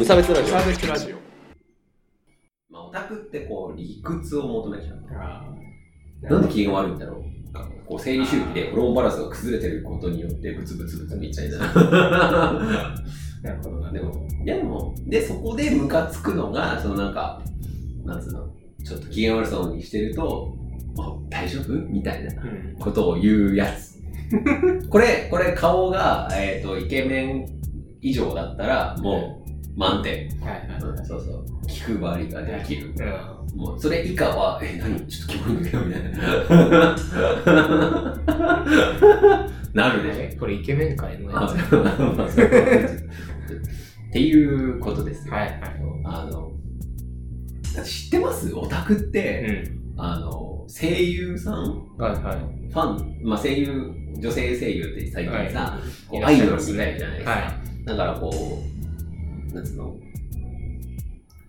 無差別ラジオサービスラジオ。まあ、オタクってこう、理屈を求めちゃう。あなんで機嫌悪いんだろうかこう生理周期でホルモンバランスが崩れてることによってブツブツブツみたいな。なるほどな。でも、いやでも、で、そこでムカつくのが、そのなんか、なんつうの、ちょっと機嫌悪そうにしてると、あ大丈夫みたいなうん。ことを言うやつ。これ、これ顔が、えっ、と、イケメン以上だったら、もう満点。はいはい。うんそうそう。気配りができる。うもうそれ以下は、え、何？ちょっとキモいんだけど、みたいな。なるでしょん。これイケメン界のやあつ。っていうことですよ。はいはい。あの、知ってます？オタクって、うん。あの、声優さん？はいはい。ファン、まあ声優、女性声優って最近さ、こういアイドルみますねたいじゃないですか。はだからこう、なんつうの、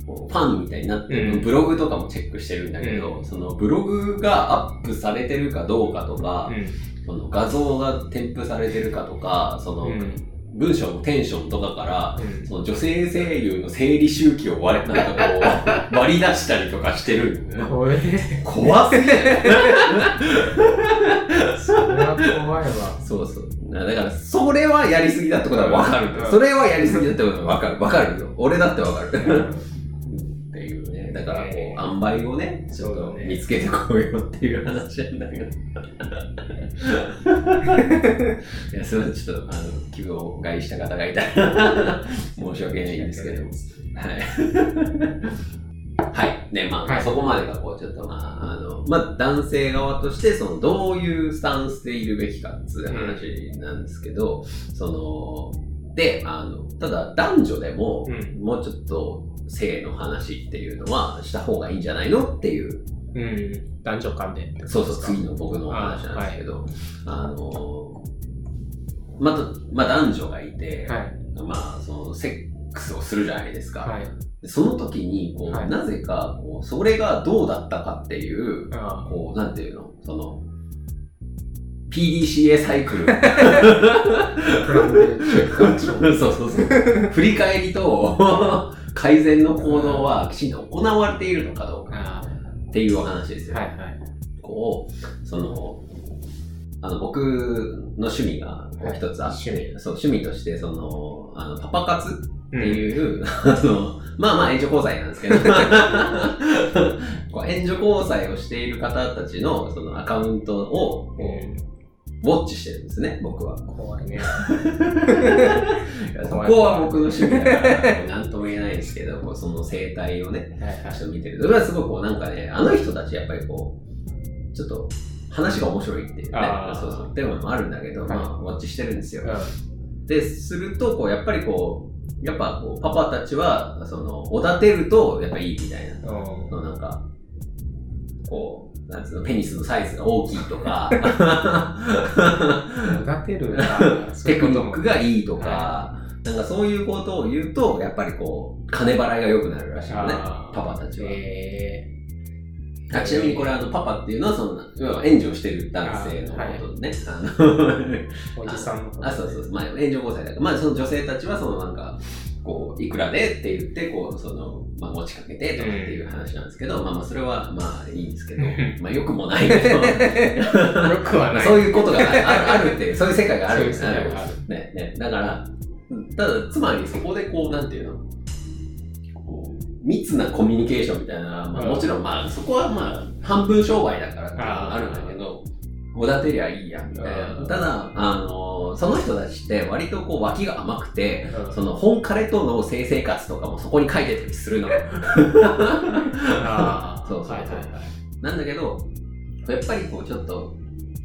こうファンみたいになってる、うんブログとかもチェックしてるんだけど、うそのブログがアップされてるかどうかとか、うん。その画像が添付されてるかとか、そのうん。文章のテンションとかから、うんその女性声優の生理周期を割れ、なんかこう、割り出したりとかしてるんだよね。これ、怖すぎる それは怖いわ。そうそう。だから、それはやりすぎだってことはわかるそれはやりすぎだってことはわかる。わかるよ。俺だってわかる。うんっていうね。だから、こえう、塩梅をね、ちょっと見つけてこいよっていう話なんだけど。いや、それはちょっと、あの、気分を害した方がいたら、申し訳ないんですけど。はい。はい。ね、まあ、はいそこまでが、こう、ちょっと、まあ、あの、まあ、男性側として、その、どういうスタンスでいるべきかっていう話なんですけど、その、で、あの、ただ、男女でも、うん。もうちょっと、性の話っていうのはした方がいいんじゃないのっていう、うん。男女間でってことですか？そうそう、次の僕のお話なんですけど、あ,、の、また、まあ、男女がいて、はい。まあ、その、セックスをするじゃないですか。はい。でその時に、こう、はいなぜか、こう、それがどうだったかっていう、あこう、なんていうの、その、PDCA サイクル。そうそうそう。振り返りと 改善の行動はきちんと行われているのかどうかあっていうお話ですよ。あ。はいはい。こう、その、あの、僕の趣味が一つあって、はい趣そう、趣味として、その、あの、パパ活ってうん。いう、あの、まあまあ援助交際なんですけど、こう援助交際をしている方たちのそのアカウントをこうウォッチしてるんですね、僕は。怖いね。そこは僕の趣味だから、こうなんとも言えないですけど、こうその生態をね。ちょっと見てると、それはすごいこうなんかね、あの人たちやっぱりこう、ちょっと話が面白いっていうねそうそう、っていうのもあるんだけど、はいまあ、ウォッチしてるんですよ。うで、すると、こう、やっぱりこう、やっぱこう、パパたちは、その、おだてると、やっぱいいみたいな。ん。うん。そのなんか、こう、なんつうの、ペニスのサイズが大きいとか、育てるな。テクニックがいいとか、なんかそういうことを言うと、やっぱりこう、金払いが良くなるらしいよね、パパたちは。えあちなみにこれあの、パパっていうのは、その、要は援助してる男性のことね。あのー、おじさんのことあ、そうそうそう。まあ、援助交際だから、まあ、その女性たちは、そのなんか、こう、いくらでって言って、こう、その、まあ、持ちかけてとかっていう話なんですけど、まあまあ、それは、まあ、いいんですけど、まあ、よくもないけど、よくはない。そういうことがあるあるっていう、そういう世界があるんですそういう世界がある。ね、ね。だから、ただ、つまりそこでこう、なんていうの、密なコミュニケーションみたいな、まあ、うんもちろん、まあ、そこはまあ、半分商売だからっていうのがあるんだけど、おだてりゃいいや、みたいな。うんただ、あの、その人たちって割とこう、脇が甘くて、うんその本彼との性生活とかもそこに書いてたりするの。そうそうそうはいはいはい。なんだけど、やっぱりこうちょっと、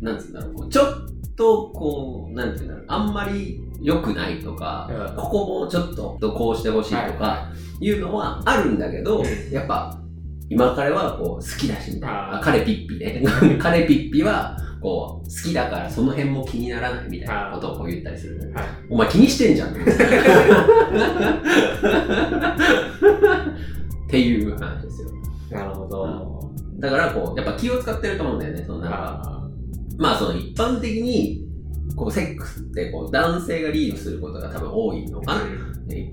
なんつうんだろう、こうちょっとこう、なんていうんだろう、あんまり良くないとか、うんここもちょっとこうしてほしいとかはいうのはあるんだけど、うんやっぱ今彼はこう好きだしみたいな。彼ピッピね。彼ピッピはこう好きだからその辺も気にならないみたいなことをこう言ったりする。はいお前気にしてんじゃん。っていう話ですよ。なるほど。だからこう、やっぱ気を使ってると思うんだよね。そのなんかあまあその一般的に、こうセックスってこう男性がリードすることが多分多いのかな。で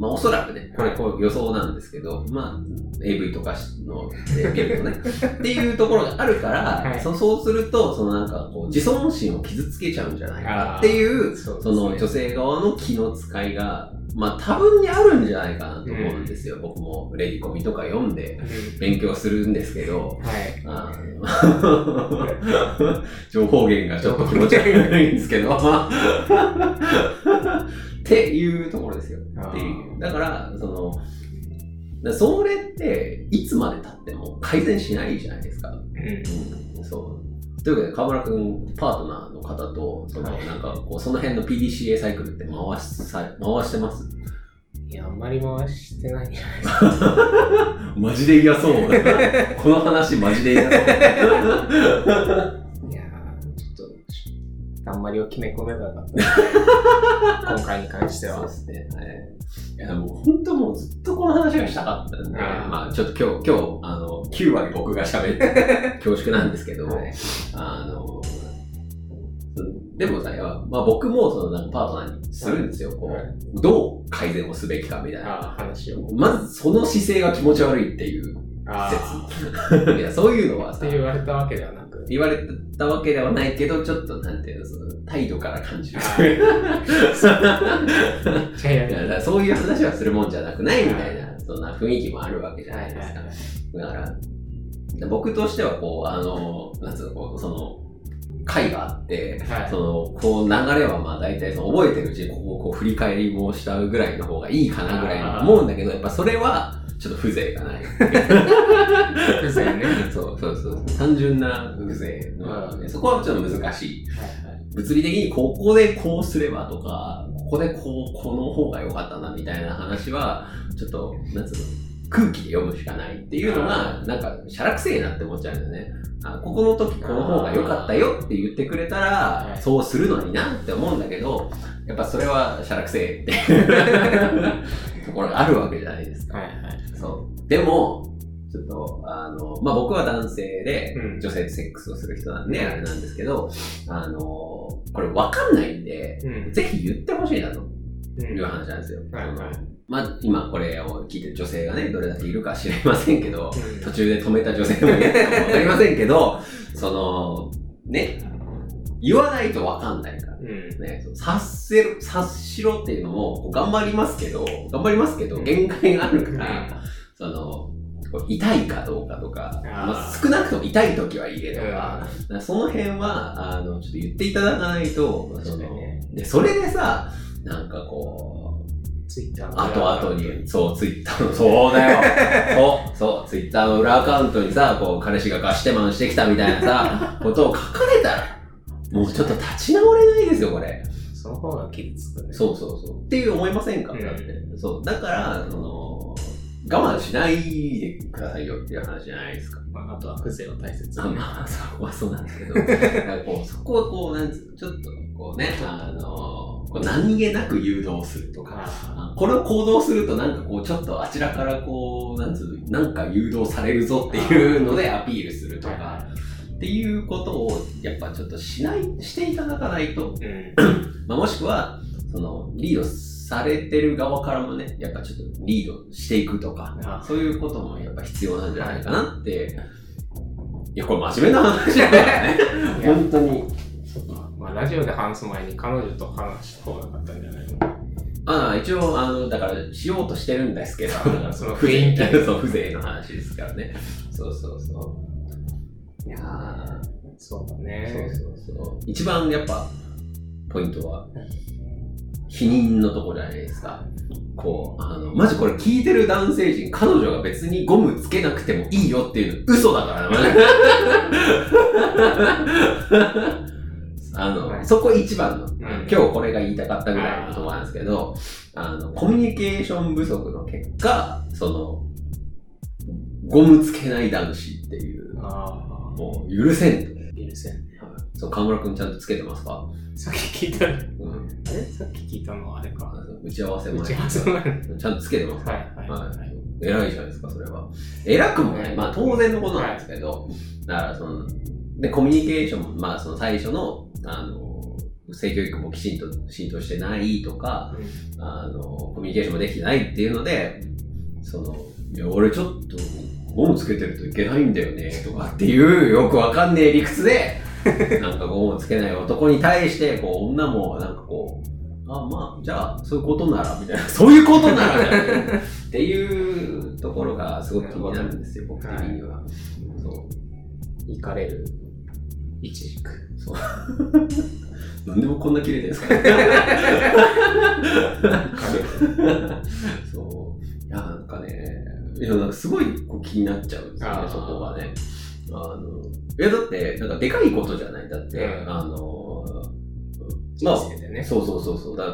まあおそらくね、これこう予想なんですけど、まあ AV とかので見るとね、っていうところがあるから、はいそそうすると、そのなんかこう自尊心を傷つけちゃうんじゃないかっていう、そその女性側の気の使いが、まあ多分にあるんじゃないかなと思うんですよ。僕もレディコミとか読んで勉強するんですけど、情報源がちょっと気持ち悪いんですけど、っていうところですよ。っていう。だから、その、だそれって、いつまで経っても改善しないじゃないですか。うん。うん、そう。というわけで、河村くん、パートナーの方と、その、はいなんか、こう、その辺の PDCA サイクルって回しさ、回してます？いや、あんまり回してないんじゃないですか。マジで嫌そう。この話マジで嫌そう。あんまりを決め込めばよかった。今回に関してはそうで。すね。はい。いや、もう本当もうずっとこの話がしたかったんで、まあちょっと今日、今日、あの、9割僕が喋って 恐縮なんですけど、はいあの、でもさ、まあ僕もそのなんかパートナーにするんですよ。こはい、うどう改善をすべきかみたいな。話を。まずその姿勢が気持ち悪いっていう説。いや、そういうのはさって、言われたわけではなく。言われたわけではないけど、ちょっとなんていうの、その態度から感じる。いやそういう話はするもんじゃなくないみたいな、そんな雰囲気もあるわけじゃないですか。だから、僕としてはこう、あの、なんつうの、こう、その、回があって、はいその、こう、流れはまあ大体その覚えてるうちにここをこう振り返りもしたぐらいの方がいいかなぐらいに思うんだけど、やっぱそれは、ちょっと風情がない。風情ね。そうそうそう。単純な風情の、うんそこはちょっと難しい。はいはい。物理的にここでこうすればとか、ここでこう、この方が良かったなみたいな話は、ちょっと、なんつうの、空気で読むしかないっていうのが、なんか、しゃらくせえなって思っちゃうんだよね。あここの時この方が良かったよって言ってくれたら、はいそうするのになって思うんだけど、やっぱそれはしゃらくせえって ところがあるわけじゃないですか。はいはい。そう。でも、ちょっと、あの、まあ、僕は男性でうん女性とセックスをする人なんで、あれなんですけど、あの、これわかんないんで、うん。ぜひ言ってほしいなとうんいう話なんですよ。はいまあ、今これを聞いてる女性がね、どれだけいるか知りませんけど、うん途中で止めた女性もいるかもわかりませんけど、その、ね、言わないとわかんないから。うん。ね、察せる、察しろっていうのも、頑張りますけど、頑張りますけど、限界があるから、その、痛いかどうかとか、まあ、少なくとも痛い時は言えとか、その辺は、あの、ちょっと言っていただかないと、そので、それでさ、なんかこう、ツイッター後々に、そう、ツイッターの、そうだよ。そう、そう、ツイッターの裏アカウントにさ、こう、彼氏がガシテマンしてきたみたいなさ、ことを書かれたら、もうちょっと立ち直れないですよ、これ。その方が傷つくね。そうそうそう。っていう思いませんか、うんだって。そう。だから、その、我慢しないでくださいよっていう話じゃないですか。まあ、あとは風情を大切あに。まあ、そこはそうなんですけど、こうそこはこう、なんつうの、ちょっとこうね、あの、こう何気なく誘導するとか、ああこれを行動するとなんかこう、ちょっとあちらからこう、なんつうの、なんか誘導されるぞっていうのでアピールするとーか、っていうことを、やっぱちょっとしない、していただかないと、うん。まあ、もしくは、その、リードされてる側からもね、やっぱちょっとリードしていくとか、あそういうこともやっぱ必要なんじゃないかなって、いや、これ真面目な話だからね。本当に。まあ、ラジオで話す前に彼女と話した方が良かったんじゃないの？ああ、一応、あの、だから、しようとしてるんですけど、その雰囲気 そう、風情の話ですからね。そうそうそう。いやーそうだそうね。そうそう。一番やっぱ、ポイントは、否認のとこじゃないですか。こう、あの、マジこれ聞いてる男性陣、彼女が別にゴムつけなくてもいいよっていうの嘘だからな、マジであの、はいそこ一番の、ん今日これが言いたかったぐらいのところなんですけど、あの、コミュニケーション不足の結果、その、ゴムつけない男子っていう、あもう許せんと。あ、許せんね。そう、河村くんちゃんとつけてますか？さっき聞いた、あれうん。さっき聞いたのはあれか。打ち合わせ前打ち合わせ前に。ちゃんとつけてますか？はいはいはいはい。偉いじゃないですか、それは。偉くもない。まあ当然のことなんですけど、だからその、で、コミュニケーション、まあその最初の、あの、性教育もきちんと浸透してないとか、うんあの、コミュニケーションもできてないっていうので、その、いや、俺ちょっと、ゴムつけてるといけないんだよね、とかっていう、よくわかんねえ理屈で、なんかゴムつけない男に対して、こう、女もなんかこう、あ、まあ、じゃあ、そういうことなら、みたいな、そういうことならだよね、っていうところがすごく気になるんですよ、僕的には。そう。行かれる、いちじく。そう。なんでもこんな綺麗ですか？ね。そう。いや、なんかね、いや、なんかすごいこう気になっちゃうんですよね、そこがね。あの、いや、だって、なんかでかいことじゃない。だって、うんあの、まあね。そうそうそうそう。だ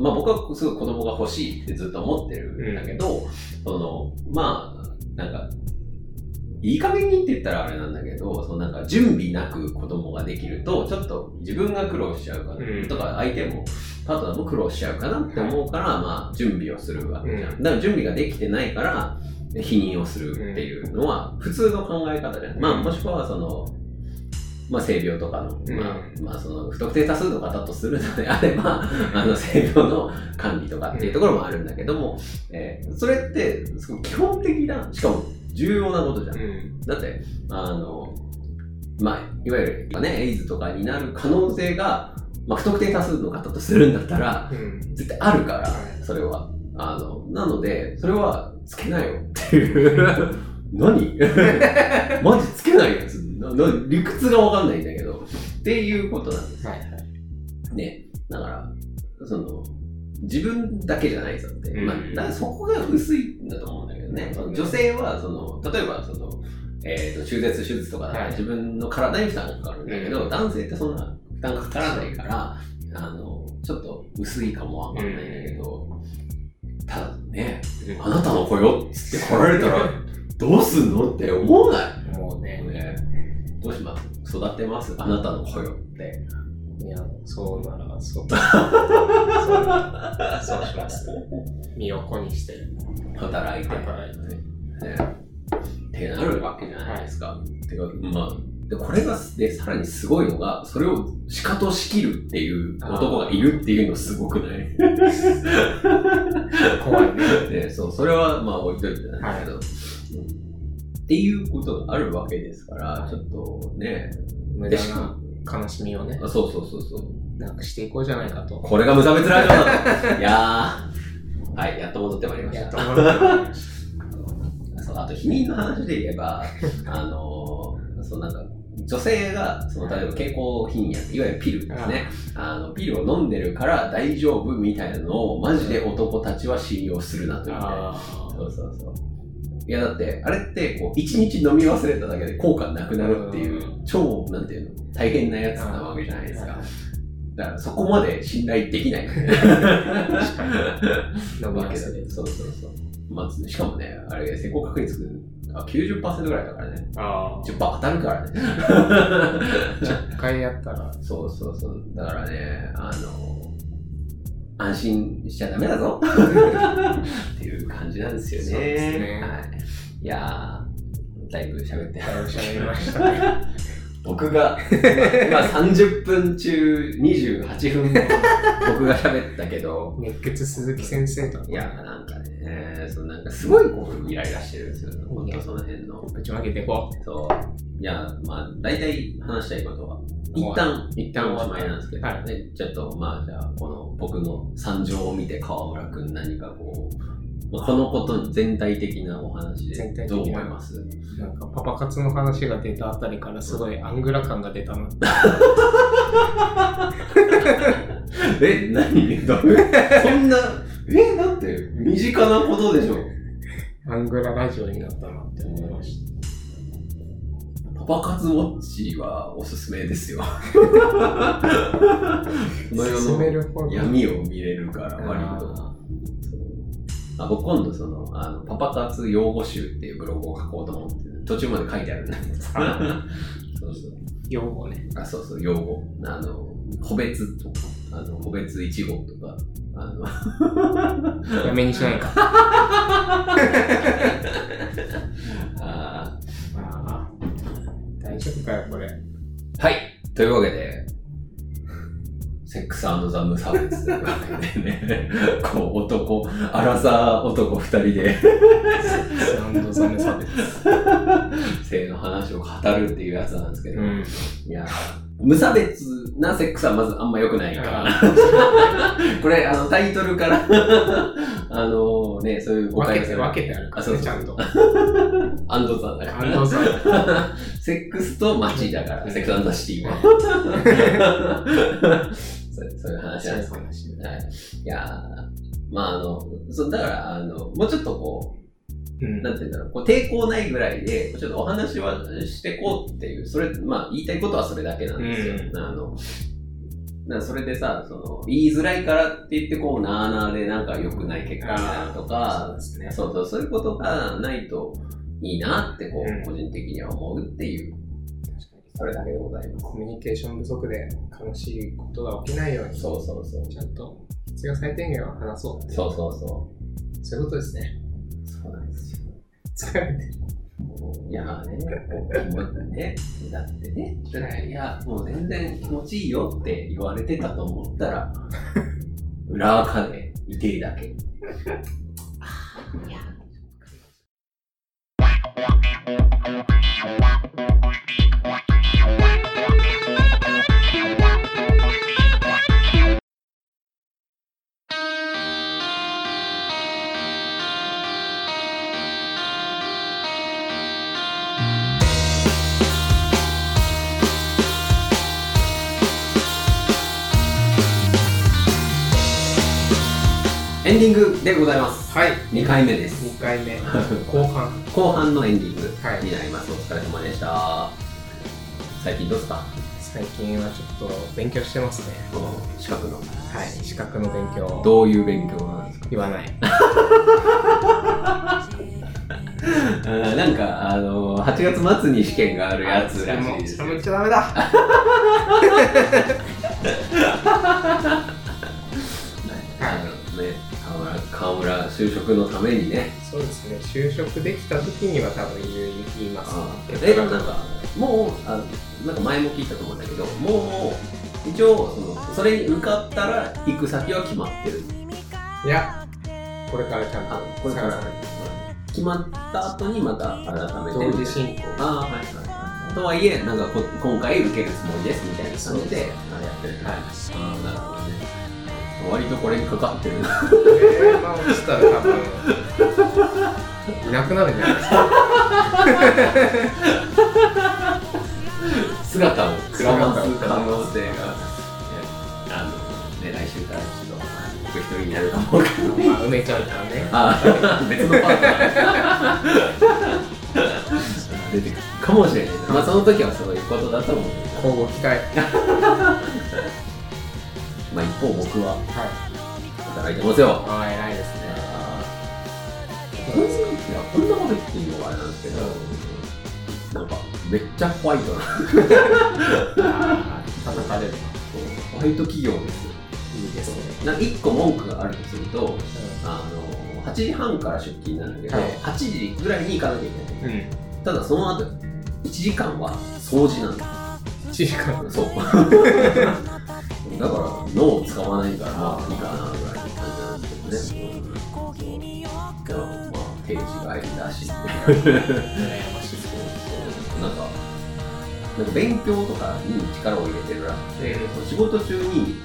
まあ僕はすごい子供が欲しいってずっと思ってるんだけど、その、まあ、なんか、いい加減にって言ったらあれなんだけど、そのなんか準備なく子供ができると、ちょっと自分が苦労しちゃうかな、うんとか相手も、パートナーも苦労しちゃうかなって思うから、まあ準備をするわけじゃん。うんだから準備ができてないから、否認をするっていうのは普通の考え方じゃん。うんまあもしくはその、まあ、性病とかの、うんまあ、まあ、その、不特定多数の方とするのであれば、あの、性病の管理とかっていうところもあるんだけども、えーそれって、すごい基本的な、しかも重要なことじゃん。うん。だって、あの、まあ、いわゆる、ね、エイズとかになる可能性が、まあ、不特定多数の方とするんだったら、うん。絶対あるからは、それは。あの、なので、それはつけなよっていう。何？マジつけないやつなな理屈がわかんないんだけど。っていうことなんですよ。はいはい。ね。だから、その、自分だけじゃないぞって。うんまあ、そこが薄いんだと思うんだけどね。うん女性は、その、例えば、その、えっ、と、中絶手術とか自分の体に負担がかかるんだけど、うん男性ってそんな負担がかからないから、あの、ちょっと薄いかもわかんないんだけど、ただね、あなたの子よっつって来られたら、どうすんのって思わない？もうね、ねどうします？育てます？あなたの子よって。いや、そうなら、そう。そ うそうします。身を粉にして、働いて。働いて。ねってなるわけじゃないですか。てか、まあ、でこれがでさらにすごいのが、それをしかとしきるっていう男がいるっていうのすごくない？怖いね。でそう、それはまあ置いといてなんだけど、うんっていうことがあるわけですから、ちょっとね、無駄な悲しみをね、あそうそうそうそう。なくしていこうじゃないかと。これが無差別ラジオだと。いやー、はい、やっと戻ってまいりました。やっと思ってまいりまし そうあと、避妊の話で言えば、あのー、そうなんか、女性が、その、例えば経口避妊薬、いわゆるピルですね。あの、ピルを飲んでるから大丈夫みたいなのを、マジで男たちは信用するなというね。あそうそうそう。いや、だって、あれって、こう、一日飲み忘れただけで効果なくなるっていう、超、なんていうの、大変なやつなわけじゃないですか。だから、そこまで信頼できない。確かに。飲みわけだね。そうそうそう。まあ、しかもね、あれ、成功確率あ90%ぐらいだからね。あ10%当たるからね。あ。10回やったら、そうそうそう。だからね、あの、安心しちゃダメだぞっていう感じなんですよね。そうですねはい。いやー、だいぶ喋って。だいぶ喋りましたね。僕が、今30分中28分僕が喋ったけど、熱血鈴木先生といや、なんかね、そうなんかすごいこうイライラしてるんですよ。本当その辺の。ぶちまけていこそう。いや、まあ、大体話したいことは、一旦、一旦おしまいなんですけど、はいでちょっと、まあ、じゃあ、この僕の惨状を見て、川村くん何かこう、まあ、このことに全体的なお話でどう思います？う。なんかパパ活の話が出たあたりからすごいアングラ感が出たな。え、何？どう？そんな、え、だって、身近なことでしょ。アングララジオになったなって思いましパパ活ウォッチはおすすめですよ。た。この世のるほど。闇を見れるから、割と。ああ僕今度そのあのパパ活用語集っていうブログを書こうと思って途中まで書いてあるんだけどあ そうそう用語ね。あそうそう用語あの個別とかあの個別一号とかあのやめにしないか。あああ。大丈夫かよ、これ。ーはいというわけでセックスザ・無差別というわけでね、こう男、アラサー男二人でセックスザメ差別。性の話を語るっていうやつなんですけど、うん。いや、無差別なセックスはまずあんま良くないから、これ、あの、タイトルから、あのね、そういう誤解分けて、分けてあるからね、あそうちゃんと。アンドザだから。安藤さん。セックスと街だから、セックスザシティは。そうそういう話なんですけど。話はい。いやーまああの、そう、だから、あの、もうちょっとこうんう、なんて言うんだろう、こう抵抗ないぐらいで、ちょっとお話はしてこうっていう、それ、まあ言いたいことはそれだけなんですよ。うんあの、だからそれでさ、その、言いづらいからって言って、こう、なーなーでなんか良くない結果になるとそうかで、すね。そうそう、そういうことがないといいなって、こうんう、個人的には思うっていう、それだけでございます。コミュニケーション不足で悲しいことが起きないように、そうそうそう。ちゃんと必要最低限は話そうってそうそうそそういうことですね。そうなんですよ。疲れてる。いやーね、こうね、だってね、いや、もう全然気持ちいいよって言われてたと思ったら、裏垢でいてるだけ。エンディングでございます。はい。2回目です。2回目。後半。後半のエンディングはいになります。お疲れ様でした。最近どうですか？最近はちょっと勉強してますね。資格の。はい。資格の勉強。どういう勉強なんですか？言わない。あ ーなんか、あのー、8月末に試験があるやつらしいですよそれも。言っちゃダメだ。あのね、河村、就職のためにね。そうですね。就職できた時には多分言います。え、なんか、もう、あなんか前も聞いたと思うんだけど、もう、一応、その、それに受かったら行く先は決まってる。いや、これからちゃんとあ、これから決まった後にまた改めて。同時進行。ああ、はいはい。とはいえ、なんかこ今回受けるつもりですみたいな感じで、あやってる。はい。ああ、なるほどね。割とこれにかかってるな。えー、まあ落ちたら多分、いなくなるんじゃないですか。姿をくらます可能性が、あの、ね、来週からちょっと、僕一人になるかもわかんない。まあ、梅ちゃんからね。ああ、別のパートナー出てくるかもしれない。まあ、その時はそういうことだと思う。交互期待。まあ、一方僕ははい。働いてますよ。ああ、偉いですね。こんいやこんなこと言っていいのかあれなんですけど、なんかめっちゃホワイトな ああ、叩かれる。ホワイト企業ですよいいですね。なんか1個文句があるとするとあの8時半から出勤なんだけど、はい8時ぐらいに行かなきゃいけないうん。ただその後1時間は掃除なんだ1時間。そう だから脳を使わないからまあいいかなぐらいの感じなんですけどね、うんそうでもまあ定時帰りだしっていう羨ましい。なんか、なんか勉強とかに力を入れてるらしくて、うん仕事中に、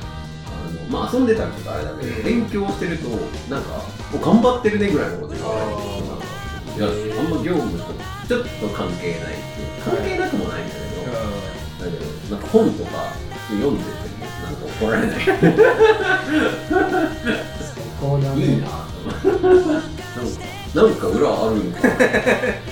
あのまあ遊んでたらちょっとあれだけど、勉強してると、なんか、頑張ってるねぐらいのこと言われて、いや、あんま業務とちょっと関係ないっていう、関係なくもないんだけど、だけど、なんか本とか読んでて、怒られない。いいなと思って。なんか、裏あるんかっ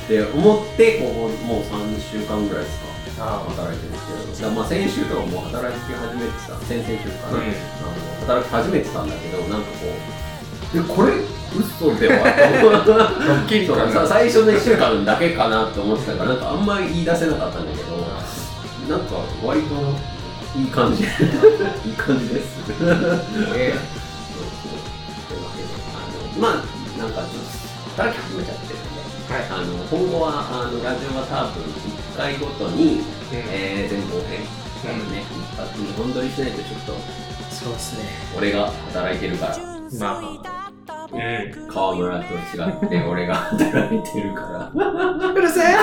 て思って、こう、もう3週間ぐらいですか。あ働いてるんですけど、まあ先週とかもう働き始めてた、先々週かな、うん。あの働き始めてたんだけど、なんかこう、え、これ、嘘では？ドッキリか最初の1週間だけかなって思ってたから、なんかあんまり言い出せなかったんだけど、なんか割といい感じ、いい感じです。えというわけで、あのまあ、なんかちょっと働き始めちゃってるんで、はい。あの今後はあのラジオは多分1回ごとに、うんえー前後編、多分ね、一発に本撮りしないとちょっとそうですね。俺が働いてるから。まあ、うん。川村と違って俺が働いてるから。うるせえ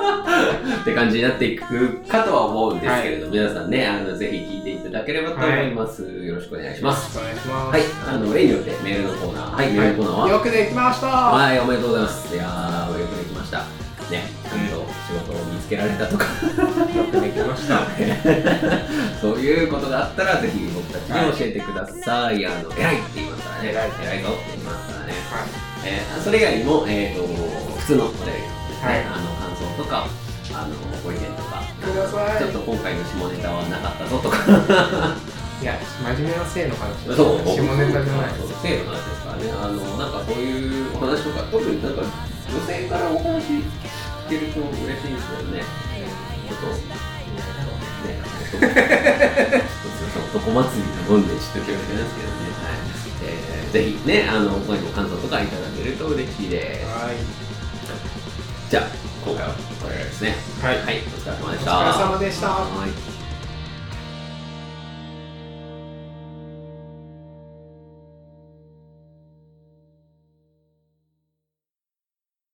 って感じになっていくかとは思うんですけれど、皆さんね、あの、ぜひ聞いていただければと思います。よろしくお願いします。お願いします。はい、あの、例によってメールのコーナー。はい、メールのコーナーは、よくできましたはい、おめでとうございます。いやー、よくできました。ね、ちゃんと仕事を見つけられたとか、よくできました。そういうことがあったら、ぜひ僕たちに教えてください。あの、偉いって言いますからね。偉い偉いぞって言いますからね。はえーそれ以外にも、えー、と普通のお便りはいあの感想とかあのご意見とかちょっと今回の下ネタはなかったぞとか。い。いや、真面目な性の話。そう下ネタじゃない性の話ですからね。あのなんかそういうお話とか特になんか女性からお話聞けると嬉しいですよね。ちょっとね男祭りなもんでちょっと気をつけですけどね、はい。えー、ぜひねあの他にも感想とかいただけると嬉しいです。はい。じゃあ今回はこれですねはい。はい、お疲れ様でしおた。疲れ様でしたはい